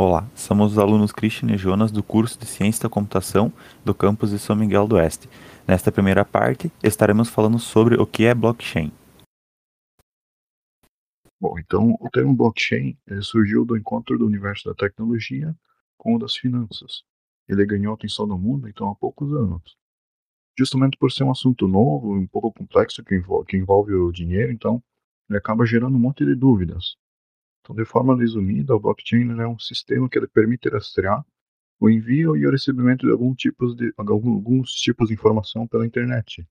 Olá, somos os alunos Christian e Jonas do curso de Ciência da Computação do campus de São Miguel do Oeste. Nesta primeira parte, estaremos falando sobre o que é blockchain. Bom, então o termo blockchain surgiu do encontro do universo da tecnologia com o das finanças. Ele ganhou atenção no mundo então há poucos anos. Justamente por ser um assunto novo, um pouco complexo que envolve, que envolve o dinheiro, então ele acaba gerando um monte de dúvidas. Então, de forma resumida, o blockchain é um sistema que permite rastrear o envio e o recebimento de, algum tipos de alguns tipos de informação pela internet.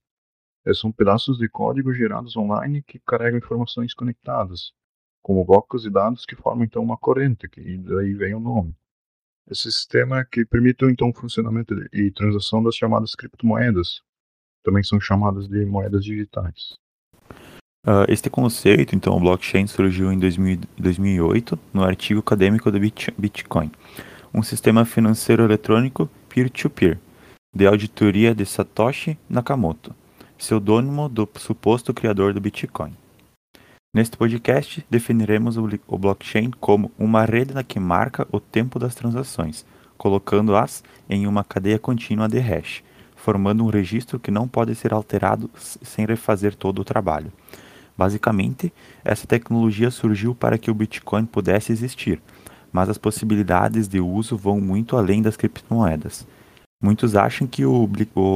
Esses são pedaços de código gerados online que carregam informações conectadas, como blocos de dados que formam então uma corrente, que daí vem o nome. Esse sistema que permite então o funcionamento e transação das chamadas criptomoedas, também são chamadas de moedas digitais. Uh, este conceito, então, o blockchain, surgiu em 2000, 2008 no artigo acadêmico do Bitcoin, um sistema financeiro eletrônico peer-to-peer, -peer, de auditoria de Satoshi Nakamoto, pseudônimo do suposto criador do Bitcoin. Neste podcast, definiremos o, o blockchain como uma rede que marca o tempo das transações, colocando-as em uma cadeia contínua de hash, formando um registro que não pode ser alterado sem refazer todo o trabalho. Basicamente, essa tecnologia surgiu para que o Bitcoin pudesse existir, mas as possibilidades de uso vão muito além das criptomoedas. Muitos acham que o,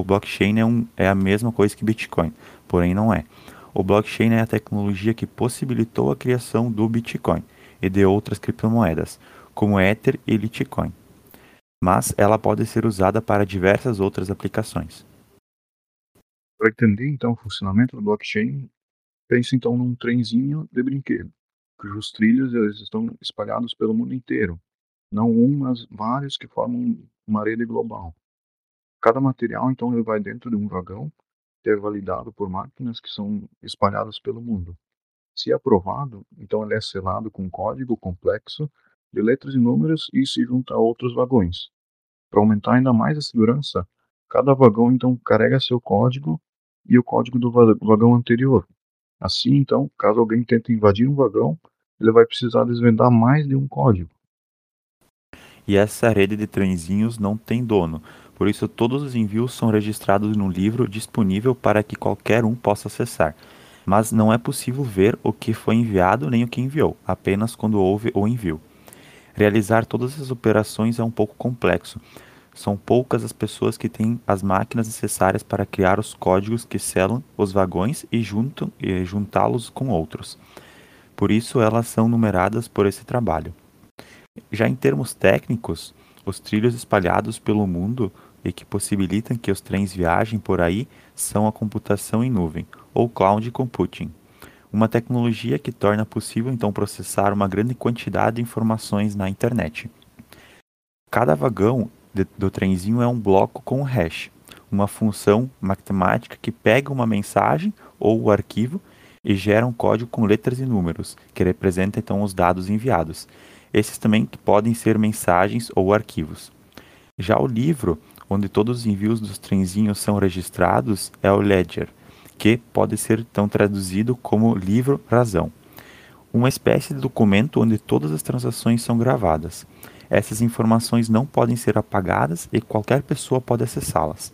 blockchain é, um, é a mesma coisa que Bitcoin, porém não é. O blockchain é a tecnologia que possibilitou a criação do Bitcoin e de outras criptomoedas, como Ether e Litecoin. Mas ela pode ser usada para diversas outras aplicações. Para entender então o funcionamento do blockchain, Pense então num trenzinho de brinquedo, cujos trilhos eles estão espalhados pelo mundo inteiro, não um, mas vários que formam uma rede global. Cada material então ele vai dentro de um vagão que é validado por máquinas que são espalhadas pelo mundo. Se aprovado, então ele é selado com um código complexo de letras e números e se junta a outros vagões. Para aumentar ainda mais a segurança, cada vagão então carrega seu código e o código do vagão anterior, Assim, então, caso alguém tente invadir um vagão, ele vai precisar desvendar mais de um código. E essa rede de trenzinhos não tem dono, por isso todos os envios são registrados no livro disponível para que qualquer um possa acessar. Mas não é possível ver o que foi enviado nem o que enviou, apenas quando houve o envio. Realizar todas as operações é um pouco complexo, são poucas as pessoas que têm as máquinas necessárias para criar os códigos que selam os vagões e, e juntá-los com outros. Por isso, elas são numeradas por esse trabalho. Já em termos técnicos, os trilhos espalhados pelo mundo e que possibilitam que os trens viajem por aí são a computação em nuvem, ou cloud computing, uma tecnologia que torna possível então processar uma grande quantidade de informações na internet. Cada vagão de, do trenzinho é um bloco com hash, uma função matemática que pega uma mensagem ou o arquivo e gera um código com letras e números, que representa então os dados enviados. Esses também podem ser mensagens ou arquivos. Já o livro, onde todos os envios dos trenzinhos são registrados, é o ledger, que pode ser então traduzido como livro-razão. Uma espécie de documento onde todas as transações são gravadas. Essas informações não podem ser apagadas e qualquer pessoa pode acessá-las.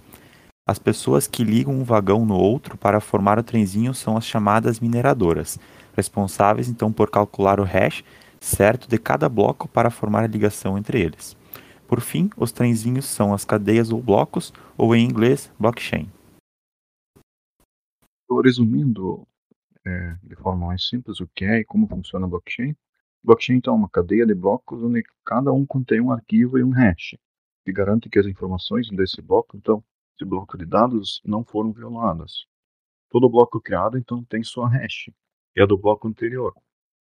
As pessoas que ligam um vagão no outro para formar o trenzinho são as chamadas mineradoras, responsáveis então por calcular o hash certo de cada bloco para formar a ligação entre eles. Por fim, os trenzinhos são as cadeias ou blocos, ou em inglês, blockchain. Resumindo é, de forma mais simples o que é e como funciona a blockchain, Blockchain então, é uma cadeia de blocos onde cada um contém um arquivo e um hash, que garante que as informações desse bloco, então, esse bloco de dados, não foram violadas. Todo bloco criado, então, tem sua hash, que é a do bloco anterior,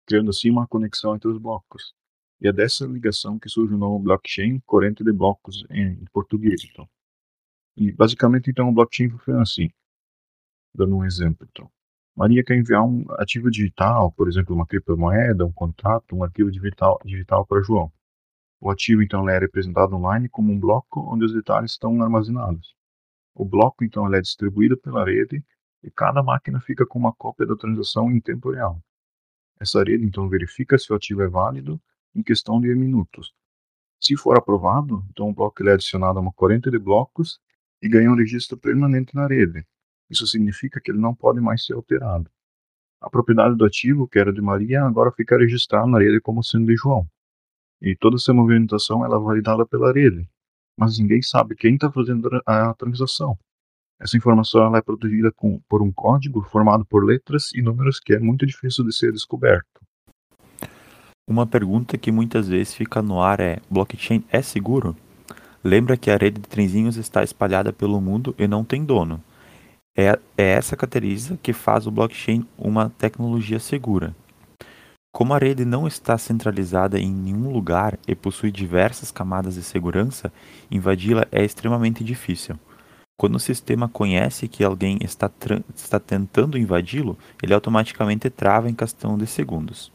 criando assim uma conexão entre os blocos. E é dessa ligação que surge o nome blockchain, corrente de blocos em português, então. E basicamente, então, o blockchain funciona assim. Dando um exemplo, então. Maria quer enviar um ativo digital, por exemplo, uma criptomoeda, um contrato, um arquivo digital, digital para João. O ativo, então, é representado online como um bloco onde os detalhes estão armazenados. O bloco, então, é distribuído pela rede e cada máquina fica com uma cópia da transação em tempo real. Essa rede, então, verifica se o ativo é válido em questão de minutos, Se for aprovado, então o bloco é adicionado a uma corrente de blocos e ganha um registro permanente na rede. Isso significa que ele não pode mais ser alterado. A propriedade do ativo, que era de Maria, agora fica registrada na rede como sendo de João. E toda essa movimentação ela é validada pela rede, mas ninguém sabe quem está fazendo a transação. Essa informação ela é protegida com, por um código formado por letras e números que é muito difícil de ser descoberto. Uma pergunta que muitas vezes fica no ar é: blockchain é seguro? Lembra que a rede de trenzinhos está espalhada pelo mundo e não tem dono. É, é essa característica que faz o blockchain uma tecnologia segura. Como a rede não está centralizada em nenhum lugar e possui diversas camadas de segurança, invadi-la é extremamente difícil. Quando o sistema conhece que alguém está, está tentando invadi-lo, ele automaticamente trava em questão de segundos.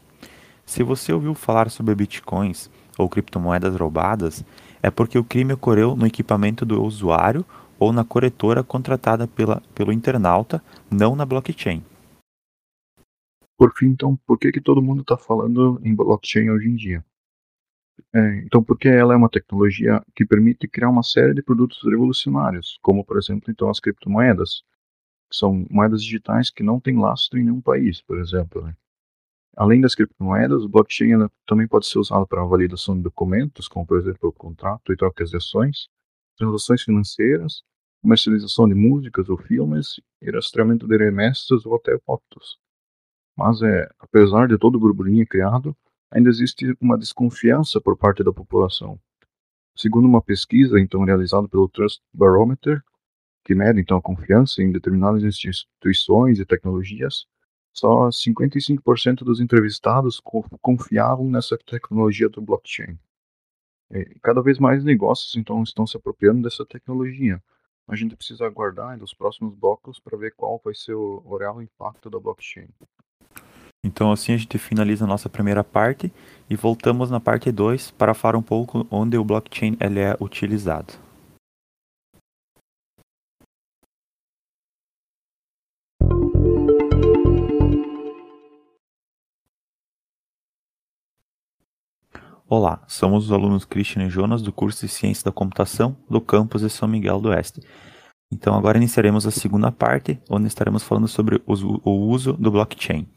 Se você ouviu falar sobre bitcoins ou criptomoedas roubadas, é porque o crime ocorreu no equipamento do usuário ou na corretora contratada pela, pelo internauta, não na blockchain. Por fim, então, por que, que todo mundo está falando em blockchain hoje em dia? É, então, porque ela é uma tecnologia que permite criar uma série de produtos revolucionários, como, por exemplo, então as criptomoedas, que são moedas digitais que não têm lastro em nenhum país, por exemplo. Né? Além das criptomoedas, o blockchain também pode ser usado para a validação de documentos, como, por exemplo, o contrato e trocas de ações, transações financeiras, comercialização de músicas ou filmes, e rastreamento de remessas ou até fotos. Mas, é, apesar de todo o burburinho criado, ainda existe uma desconfiança por parte da população. Segundo uma pesquisa então realizada pelo Trust Barometer, que mede então a confiança em determinadas instituições e tecnologias, só 55% dos entrevistados confiavam nessa tecnologia do blockchain. E cada vez mais negócios então estão se apropriando dessa tecnologia. A gente precisa aguardar nos próximos blocos para ver qual vai ser o real impacto da blockchain. Então assim a gente finaliza a nossa primeira parte e voltamos na parte 2 para falar um pouco onde o blockchain ele é utilizado. Olá, somos os alunos Christian e Jonas do curso de Ciência da Computação do campus de São Miguel do Oeste. Então agora iniciaremos a segunda parte, onde estaremos falando sobre o uso do blockchain.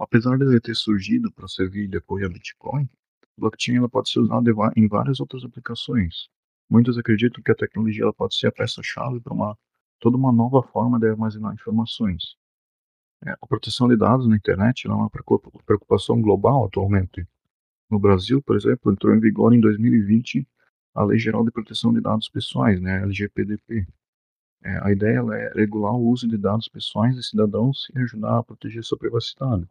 Apesar de ter surgido para servir apoio a Bitcoin, blockchain ela pode ser usada em várias outras aplicações. Muitos acreditam que a tecnologia ela pode ser a peça-chave para uma toda uma nova forma de armazenar informações. É, a proteção de dados na internet é uma preocupação global atualmente. No Brasil, por exemplo, entrou em vigor em 2020 a Lei Geral de Proteção de Dados Pessoais, né, LGPDP. É, a ideia é regular o uso de dados pessoais de cidadãos e ajudar a proteger sua privacidade.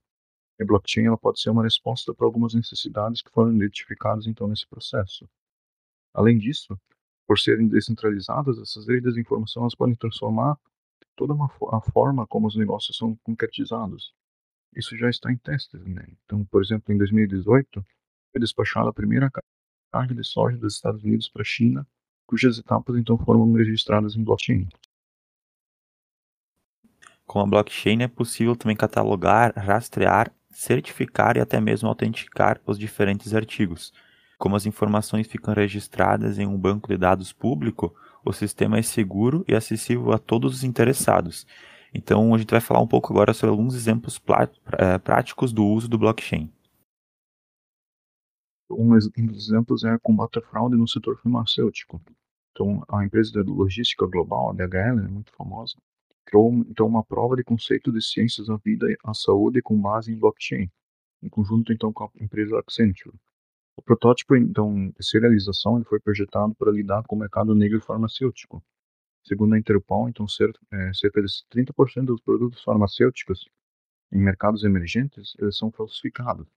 A blockchain ela pode ser uma resposta para algumas necessidades que foram identificadas então nesse processo. Além disso, por serem descentralizadas, essas redes de informação elas podem transformar toda uma, a forma como os negócios são concretizados. Isso já está em testes. Né? Então, por exemplo, em 2018, foi despachada a primeira carga de soja dos Estados Unidos para a China cujas etapas então foram registradas em blockchain. Com a blockchain é possível também catalogar, rastrear, certificar e até mesmo autenticar os diferentes artigos. Como as informações ficam registradas em um banco de dados público, o sistema é seguro e acessível a todos os interessados. Então, a gente vai falar um pouco agora sobre alguns exemplos eh, práticos do uso do blockchain. Um dos exemplos é combate à fraude no setor farmacêutico. Então, a empresa de logística global, a DHL, é muito famosa, criou então uma prova de conceito de ciências da vida e a saúde com base em blockchain, em conjunto então com a empresa Accenture. O protótipo então de serialização ele foi projetado para lidar com o mercado negro farmacêutico. Segundo a Interpol, então cerca, é, de 30% dos produtos farmacêuticos em mercados emergentes eles são falsificados.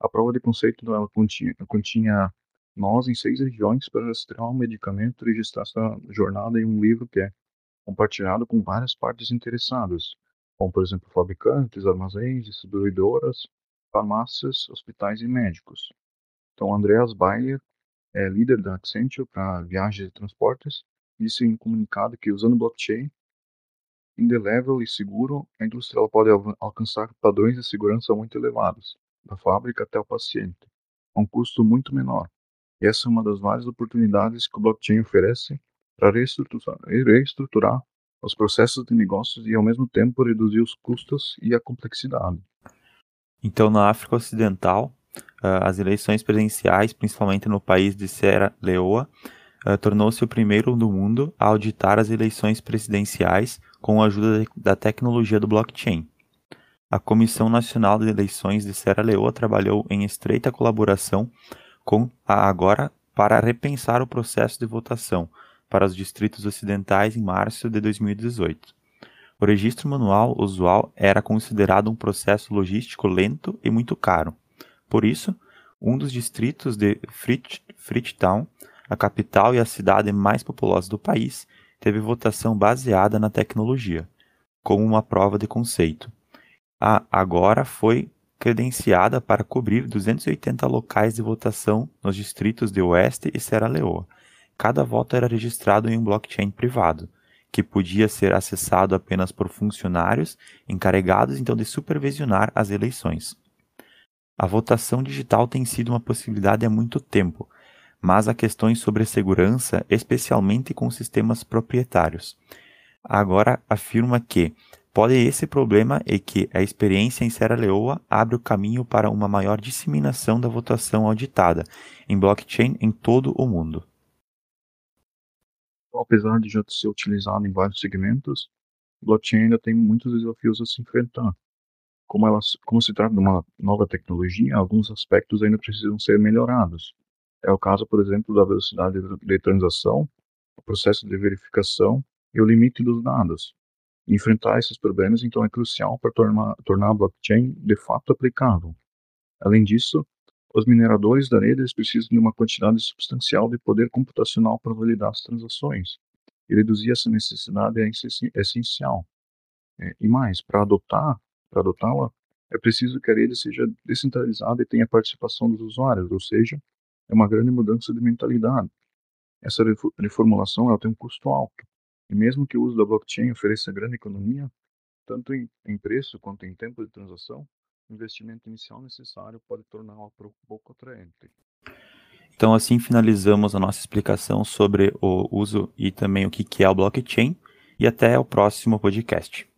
A prova de conceito ela continha, continha nós em seis regiões para rastrear um medicamento e registrar essa jornada em um livro que é compartilhado com várias partes interessadas, como por exemplo fabricantes, armazéns, distribuidoras, farmácias, hospitais e médicos. Então, Andreas Bayer, é líder da Accenture para viagens e transportes, disse em comunicado que usando blockchain indelével e seguro, a indústria pode alcançar padrões de segurança muito elevados, da fábrica até o paciente. a um custo muito menor. E essa é uma das várias oportunidades que o blockchain oferece para reestruturar, reestruturar os processos de negócios e, ao mesmo tempo, reduzir os custos e a complexidade. Então, na África Ocidental, as eleições presidenciais, principalmente no país de Serra Leoa, tornou-se o primeiro do mundo a auditar as eleições presidenciais com a ajuda da tecnologia do blockchain. A Comissão Nacional de Eleições de Serra Leoa trabalhou em estreita colaboração com a Agora para repensar o processo de votação para os distritos ocidentais em março de 2018. O registro manual usual era considerado um processo logístico lento e muito caro. Por isso, um dos distritos de Freetown, a capital e a cidade mais populosa do país, teve votação baseada na tecnologia, como uma prova de conceito. A agora foi credenciada para cobrir 280 locais de votação nos distritos de Oeste e Serra Leoa. Cada voto era registrado em um blockchain privado, que podia ser acessado apenas por funcionários encarregados então de supervisionar as eleições. A votação digital tem sido uma possibilidade há muito tempo, mas há questões sobre segurança, especialmente com sistemas proprietários. Agora afirma que pode esse problema e que a experiência em Serra Leoa abre o caminho para uma maior disseminação da votação auditada em blockchain em todo o mundo. Apesar de já ser utilizado em vários segmentos, blockchain ainda tem muitos desafios a se enfrentar como, ela, como se trata de uma nova tecnologia, alguns aspectos ainda precisam ser melhorados. É o caso, por exemplo, da velocidade de transação, o processo de verificação e o limite dos dados. Enfrentar esses problemas, então, é crucial para tornar, tornar a blockchain de fato aplicável. Além disso, os mineradores da rede precisam de uma quantidade substancial de poder computacional para validar as transações, e reduzir essa necessidade é essencial. É, e mais, para adotar para adotá-la, é preciso que a rede seja descentralizada e tenha participação dos usuários, ou seja, é uma grande mudança de mentalidade. Essa reformulação ela tem um custo alto, e mesmo que o uso da blockchain ofereça grande economia, tanto em, preço quanto em tempo de transação, o investimento inicial necessário pode torná-la pouco atraente. Então, assim finalizamos a nossa explicação sobre o uso e também o que é o blockchain, e até o próximo podcast.